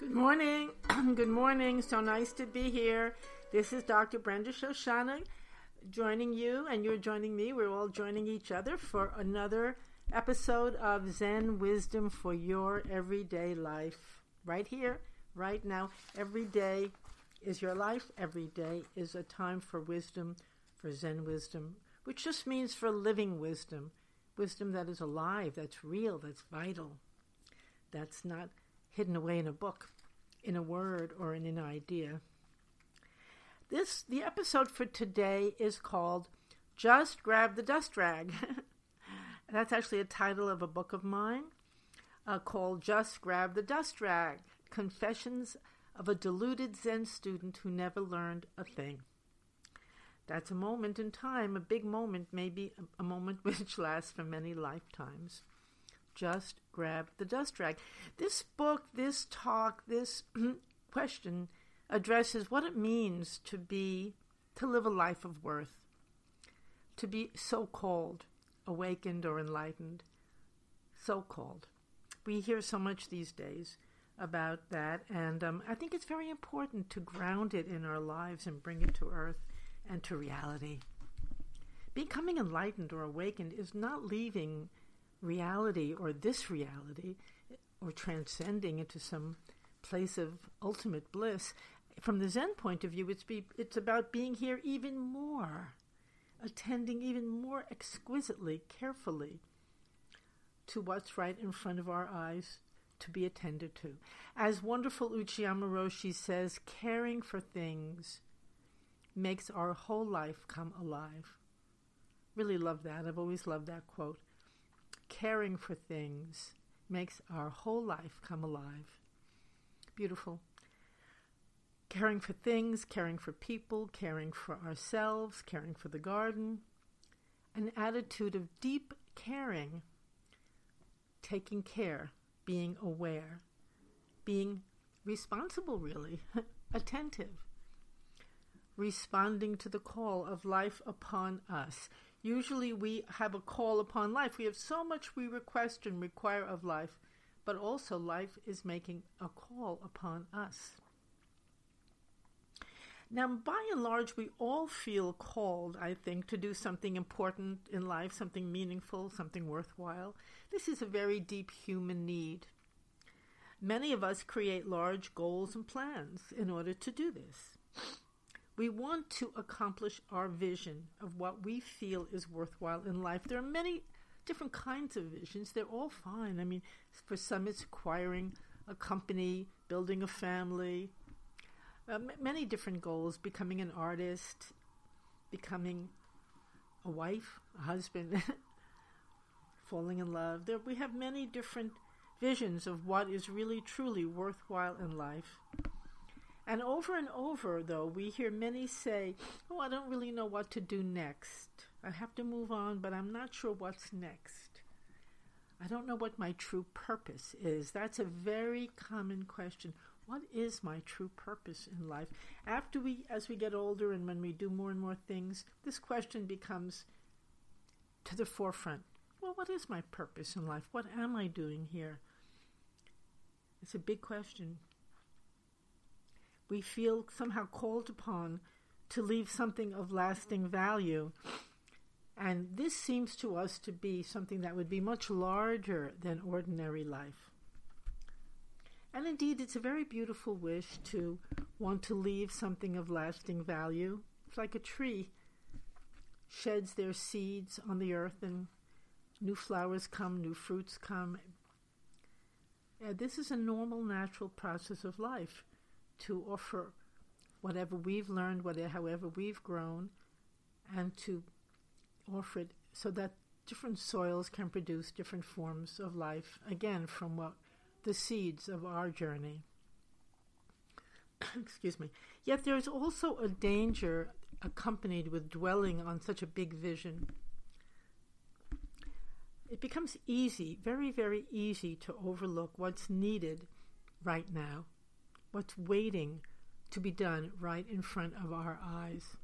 Good morning. Good morning. So nice to be here. This is Dr. Brenda Shoshanna joining you, and you're joining me. We're all joining each other for another episode of Zen Wisdom for Your Everyday Life. Right here, right now. Every day is your life. Every day is a time for wisdom, for Zen wisdom, which just means for living wisdom. Wisdom that is alive, that's real, that's vital, that's not hidden away in a book, in a word, or in an idea. This the episode for today is called Just Grab the Dust Rag. That's actually a title of a book of mine uh, called Just Grab the Dust Rag Confessions of a Deluded Zen Student Who Never Learned a Thing. That's a moment in time, a big moment, maybe a moment which lasts for many lifetimes just grab the dust rag. This book, this talk, this question addresses what it means to be, to live a life of worth, to be so called, awakened or enlightened, so called. We hear so much these days about that, and um, I think it's very important to ground it in our lives and bring it to earth and to reality. Becoming enlightened or awakened is not leaving reality or this reality or transcending into some place of ultimate bliss. From the Zen point of view, it's, be, it's about being here even more, attending even more exquisitely, carefully to what's right in front of our eyes to be attended to. As wonderful Uchiyama Roshi says, caring for things makes our whole life come alive. Really love that. I've always loved that quote caring for things makes our whole life come alive. Beautiful. Caring for things, caring for people, caring for ourselves, caring for the garden. An attitude of deep caring, taking care, being aware, being responsible, really, attentive, responding to the call of life upon us Usually we have a call upon life. We have so much we request and require of life, but also life is making a call upon us. Now, by and large, we all feel called, I think, to do something important in life, something meaningful, something worthwhile. This is a very deep human need. Many of us create large goals and plans in order to do this. We want to accomplish our vision of what we feel is worthwhile in life. There are many different kinds of visions. They're all fine. I mean, for some, it's acquiring a company, building a family, uh, m- many different goals, becoming an artist, becoming a wife, a husband, falling in love. There, we have many different visions of what is really truly worthwhile in life. And over and over, though, we hear many say, Oh, I don't really know what to do next. I have to move on, but I'm not sure what's next. I don't know what my true purpose is. That's a very common question. What is my true purpose in life? After we, as we get older and when we do more and more things, this question becomes to the forefront. Well, what is my purpose in life? What am I doing here? It's a big question we feel somehow called upon to leave something of lasting value. And this seems to us to be something that would be much larger than ordinary life. And indeed, it's a very beautiful wish to want to leave something of lasting value. It's like a tree sheds their seeds on the earth and new flowers come, new fruits come. And this is a normal, natural process of life to offer whatever we've learned, whatever, however we've grown, and to offer it so that different soils can produce different forms of life, again, from what the seeds of our journey. Excuse me. Yet there is also a danger accompanied with dwelling on such a big vision. It becomes easy, very, very easy, to overlook what's needed right now what's waiting to be done right in front of our eyes.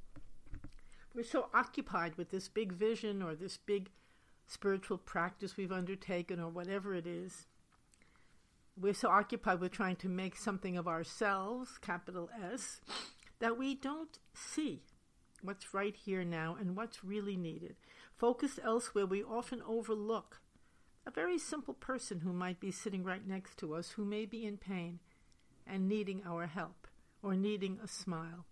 We're so occupied with this big vision or this big spiritual practice we've undertaken or whatever it is we're so occupied with trying to make something of ourselves, capital S, that we don't see what's right here now and what's really needed. Focused elsewhere, we often overlook a very simple person who might be sitting right next to us who may be in pain and needing our help or needing a smile.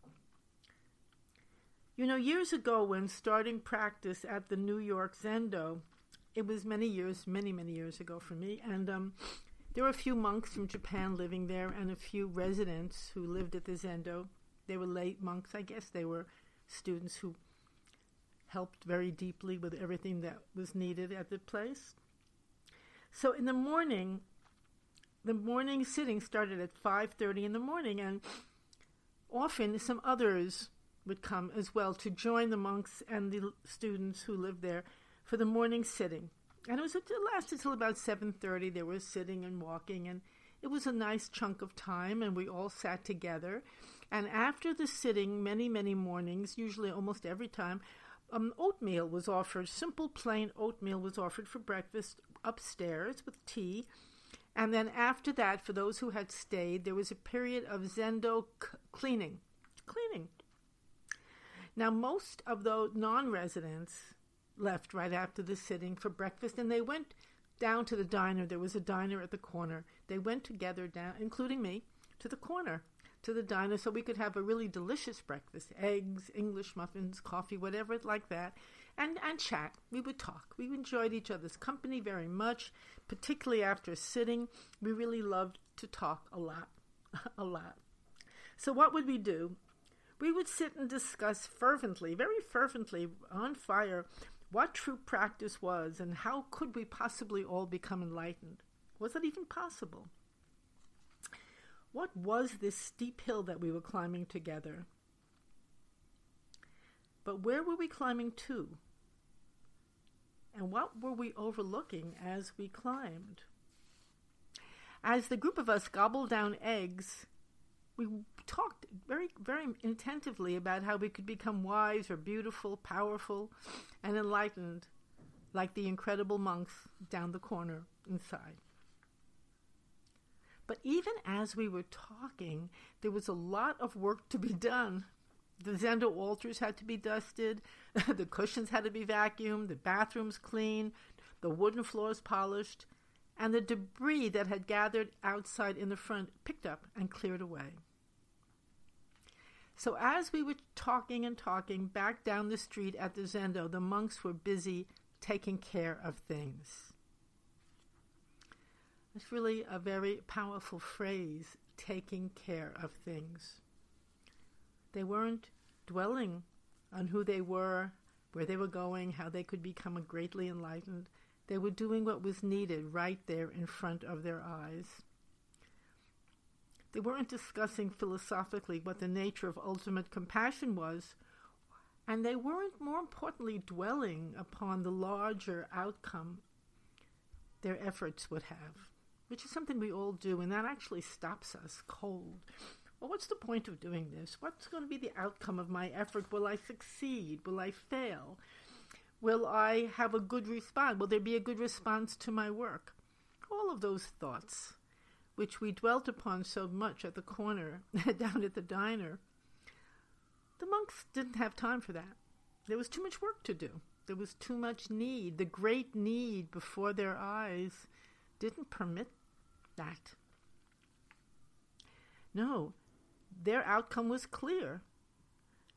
You know, years ago, when starting practice at the New York Zendo, it was many years, many, many years ago for me, and um, there were a few monks from Japan living there and a few residents who lived at the Zendo. They were late monks, I guess. They were students who helped very deeply with everything that was needed at the place. So in the morning, the morning sitting started at 5:30 in the morning and often some others would come as well to join the monks and the students who lived there for the morning sitting. And it was it lasted till about 7:30 they were sitting and walking and it was a nice chunk of time and we all sat together. And after the sitting many many mornings usually almost every time um, oatmeal was offered simple plain oatmeal was offered for breakfast upstairs with tea and then after that for those who had stayed there was a period of zendo c- cleaning cleaning now, most of the non residents left right after the sitting for breakfast and they went down to the diner. There was a diner at the corner. They went together down, including me, to the corner, to the diner so we could have a really delicious breakfast eggs, English muffins, coffee, whatever like that. And, and chat. We would talk. We enjoyed each other's company very much, particularly after sitting. We really loved to talk a lot. a lot. So, what would we do? we would sit and discuss fervently, very fervently, on fire, what true practice was and how could we possibly all become enlightened. Was it even possible? What was this steep hill that we were climbing together? But where were we climbing to? And what were we overlooking as we climbed? As the group of us gobbled down eggs, we talked very, very attentively about how we could become wise or beautiful, powerful, and enlightened, like the incredible monks down the corner inside. But even as we were talking, there was a lot of work to be done. The Zendo altars had to be dusted, the cushions had to be vacuumed, the bathrooms cleaned, the wooden floors polished, and the debris that had gathered outside in the front picked up and cleared away. So as we were talking and talking back down the street at the Zendo, the monks were busy taking care of things. It's really a very powerful phrase, taking care of things. They weren't dwelling on who they were, where they were going, how they could become greatly enlightened. They were doing what was needed right there in front of their eyes. They weren't discussing philosophically what the nature of ultimate compassion was, and they weren't, more importantly, dwelling upon the larger outcome their efforts would have, which is something we all do, and that actually stops us cold. Well, what's the point of doing this? What's going to be the outcome of my effort? Will I succeed? Will I fail? Will I have a good response? Will there be a good response to my work? All of those thoughts, which we dwelt upon so much at the corner down at the diner, the monks didn't have time for that. There was too much work to do. There was too much need. The great need before their eyes didn't permit that. No, their outcome was clear.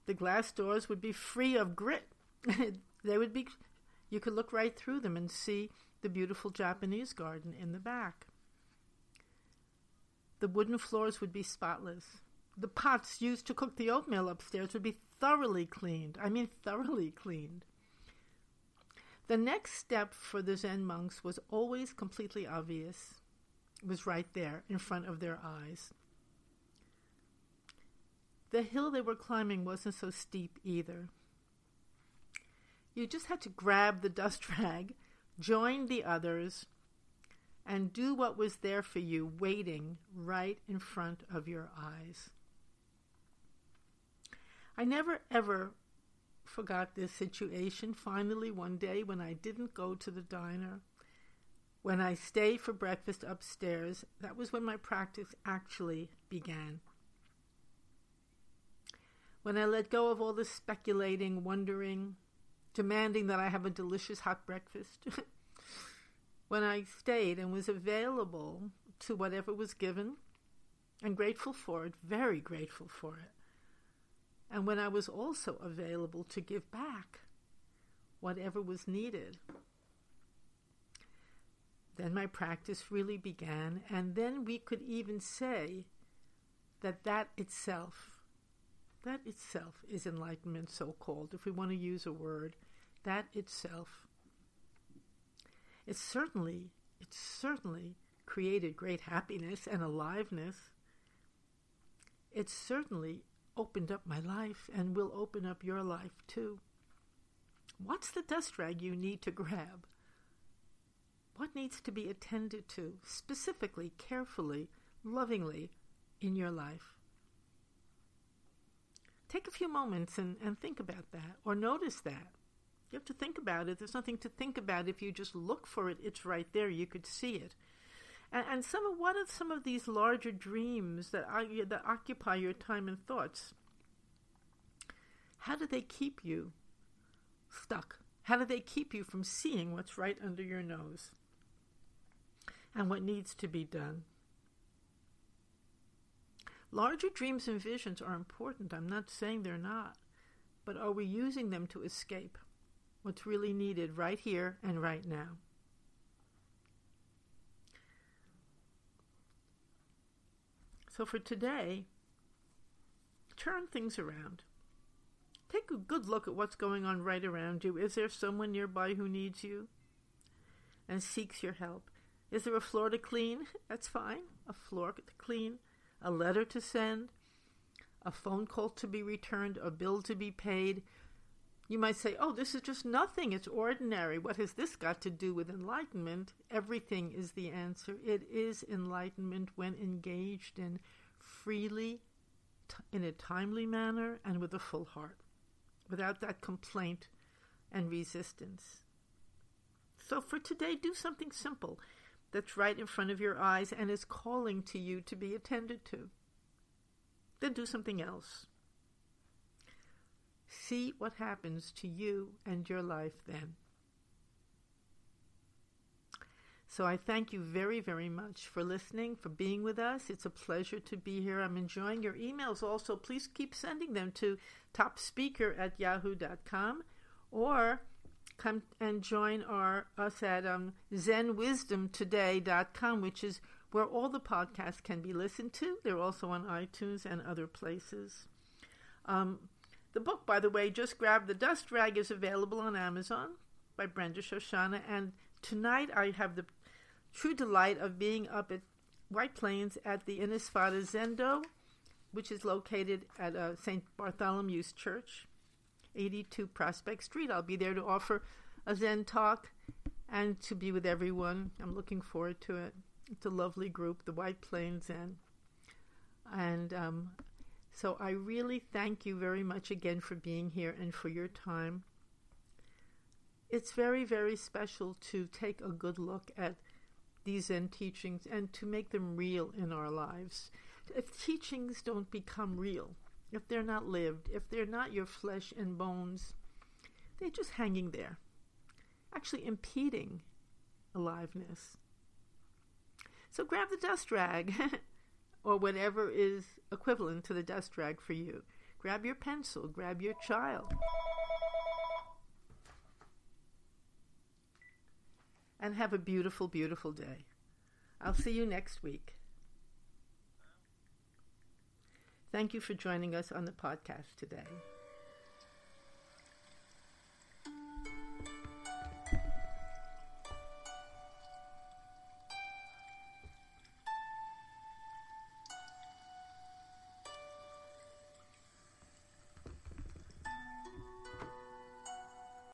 The glass doors would be free of grit they would be, you could look right through them and see the beautiful Japanese garden in the back. The wooden floors would be spotless. The pots used to cook the oatmeal upstairs would be thoroughly cleaned. I mean, thoroughly cleaned. The next step for the Zen monks was always completely obvious. It was right there in front of their eyes. The hill they were climbing wasn't so steep either. You just had to grab the dust rag, join the others, and do what was there for you, waiting right in front of your eyes. I never ever forgot this situation. Finally, one day when I didn't go to the diner, When I stayed for breakfast upstairs, that was when my practice actually began. When I let go of all the speculating, wondering, demanding that I have a delicious hot breakfast. when I stayed and was available to whatever was given and grateful for it, very grateful for it. And when I was also available to give back whatever was needed. Then my practice really began, and then we could even say that that itself, that itself is enlightenment, so called, if we want to use a word, that itself. It certainly, it certainly created great happiness and aliveness. It certainly opened up my life and will open up your life too. What's the dust rag you need to grab? What needs to be attended to, specifically, carefully, lovingly, in your life? Take a few moments and, and think about that, or notice that. You have to think about it. There's nothing to think about if you just look for it. It's right there. You could see it. And, and some of what are some of these larger dreams that uh, are, that occupy your time and thoughts? How do they keep you stuck? How do they keep you from seeing what's right under your nose? and what needs to be done. Larger dreams and visions are important. I'm not saying they're not. But are we using them to escape what's really needed right here and right now? So for today, turn things around. Take a good look at what's going on right around you. Is there someone nearby who needs you and seeks your help? Is there a floor to clean? That's fine. A floor to clean, a letter to send, a phone call to be returned, a bill to be paid. You might say, oh, this is just nothing. It's ordinary. What has this got to do with enlightenment? Everything is the answer. It is enlightenment when engaged in freely, t- in a timely manner, and with a full heart, without that complaint and resistance. So for today, do something simple that's right in front of your eyes and is calling to you to be attended to. Then do something else. See what happens to you and your life then. So I thank you very, very much for listening, for being with us. It's a pleasure to be here. I'm enjoying your emails also. Please keep sending them to topspeaker at yahoo.com or come and join our us at um, zenwisdomtoday.com, which is where all the podcasts can be listened to. They're also on iTunes and other places. Um, the book, by the way, Just Grab the Dust Rag, is available on Amazon by Brenda Shoshanna. And tonight I have the true delight of being up at White Plains at the Innisfada Zendo, which is located at uh, St. Bartholomew's Church. 82 Prospect Street. I'll be there to offer a Zen talk and to be with everyone. I'm looking forward to it. It's a lovely group, the White Plains Zen. And um, so I really thank you very much again for being here and for your time. It's very, very special to take a good look at these Zen teachings and to make them real in our lives. If teachings don't become real, if they're not lived, if they're not your flesh and bones, they're just hanging there, actually impeding aliveness. So grab the dust rag, or whatever is equivalent to the dust rag for you. Grab your pencil, grab your child. And have a beautiful, beautiful day. I'll see you next week. Thank you for joining us on the podcast today.